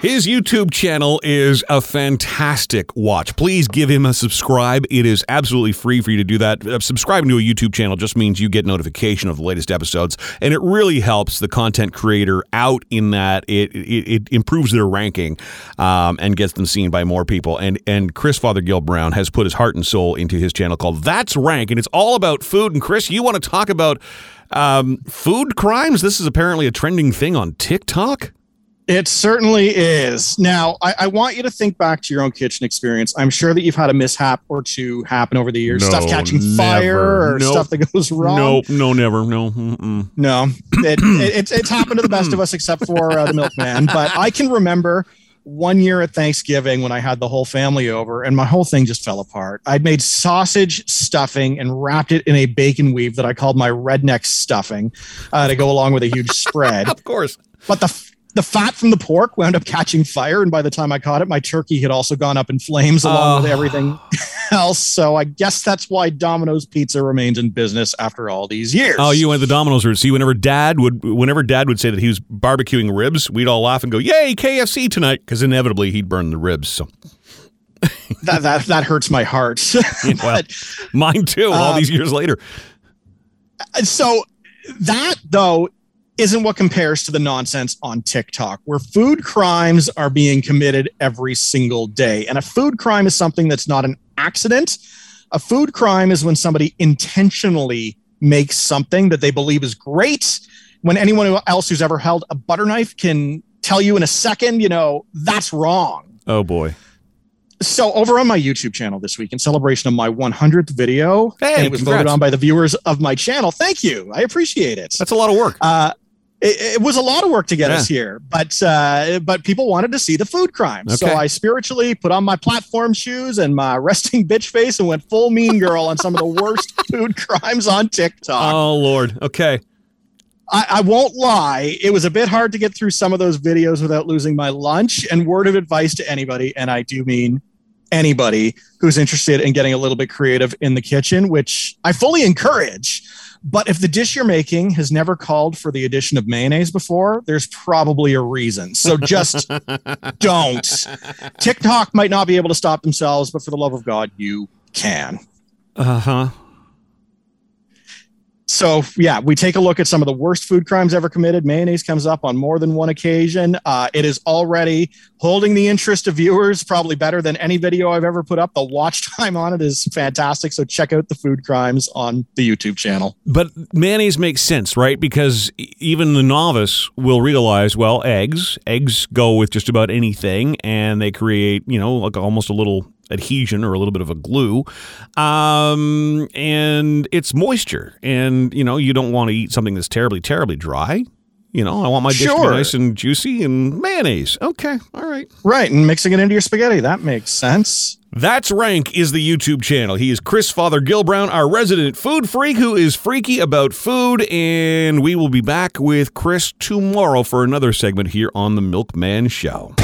His YouTube channel is a fantastic watch. Please give him a subscribe. It is absolutely free for you to do that. Uh, subscribing to a YouTube channel just means you get notification of the latest episodes, and it really helps the content creator out in that it it, it improves their ranking um, and gets them seen by more people. And and Chris Fothergill Brown has put his heart and soul into his channel called That's Rank, and it's all about food. And Chris, you want to talk about um, food crimes? This is apparently a trending thing on TikTok. It certainly is. Now, I, I, want you to think back to your own kitchen experience. I'm sure that you've had a mishap or two happen over the years. No, stuff catching never. fire or nope. stuff that goes wrong. No, no, never. No. Mm-mm. No. It, it, it's, it's happened to the best of us except for uh, the milkman. But I can remember one year at Thanksgiving when I had the whole family over and my whole thing just fell apart. I'd made sausage stuffing and wrapped it in a bacon weave that I called my redneck stuffing uh, to go along with a huge spread. of course. But the the fat from the pork wound up catching fire, and by the time I caught it, my turkey had also gone up in flames along uh, with everything else. So I guess that's why Domino's Pizza remains in business after all these years. Oh, you went the Domino's route. See, whenever Dad would, whenever Dad would say that he was barbecuing ribs, we'd all laugh and go, "Yay, KFC tonight!" Because inevitably he'd burn the ribs. So. that that that hurts my heart. but, well, mine too. All um, these years later. So that though isn't what compares to the nonsense on TikTok, where food crimes are being committed every single day. And a food crime is something that's not an accident. A food crime is when somebody intentionally makes something that they believe is great. When anyone else who's ever held a butter knife can tell you in a second, you know, that's wrong. Oh boy. So over on my YouTube channel this week, in celebration of my 100th video, hey, and it was congrats. voted on by the viewers of my channel. Thank you, I appreciate it. That's a lot of work. Uh, it, it, was a lot of work to get yeah. us here, but uh, but people wanted to see the food crimes. Okay. So I spiritually put on my platform shoes and my resting bitch face and went full mean girl on some of the worst food crimes on TikTok. Oh Lord, okay. I, I, won't lie, it was a bit hard to get through some of those videos without losing my lunch. And word of advice to anybody, and I do mean anybody who's interested in getting a little bit creative in the kitchen, which I fully encourage but if the dish you're making has never called for the addition of mayonnaise before, there's probably a reason. So just don't. TikTok might not be able to stop themselves, but for the love of God, you can. Uh huh. So, yeah, we take a look at some of the worst food crimes ever committed. Mayonnaise comes up on more than one occasion. Uh, it is already holding the interest of viewers, probably better than any video I've ever put up. The watch time on it is fantastic. So, check out the food crimes on the YouTube channel. But mayonnaise makes sense, right? Because even the novice will realize, well, eggs, eggs go with just about anything and they create, you know, like almost a little adhesion or a little bit of a glue. Um, and it's moisture. And, you know, you don't want to eat something that's terribly, terribly dry. You know, I want my dish sure. to be nice and juicy and mayonnaise. Okay. All right. Right. And mixing it into your spaghetti. That makes sense. That's Rank is the YouTube channel. He is Chris Fothergill Brown, our resident food freak who is freaky about food. And we will be back with Chris tomorrow for another segment here on The Milkman Show.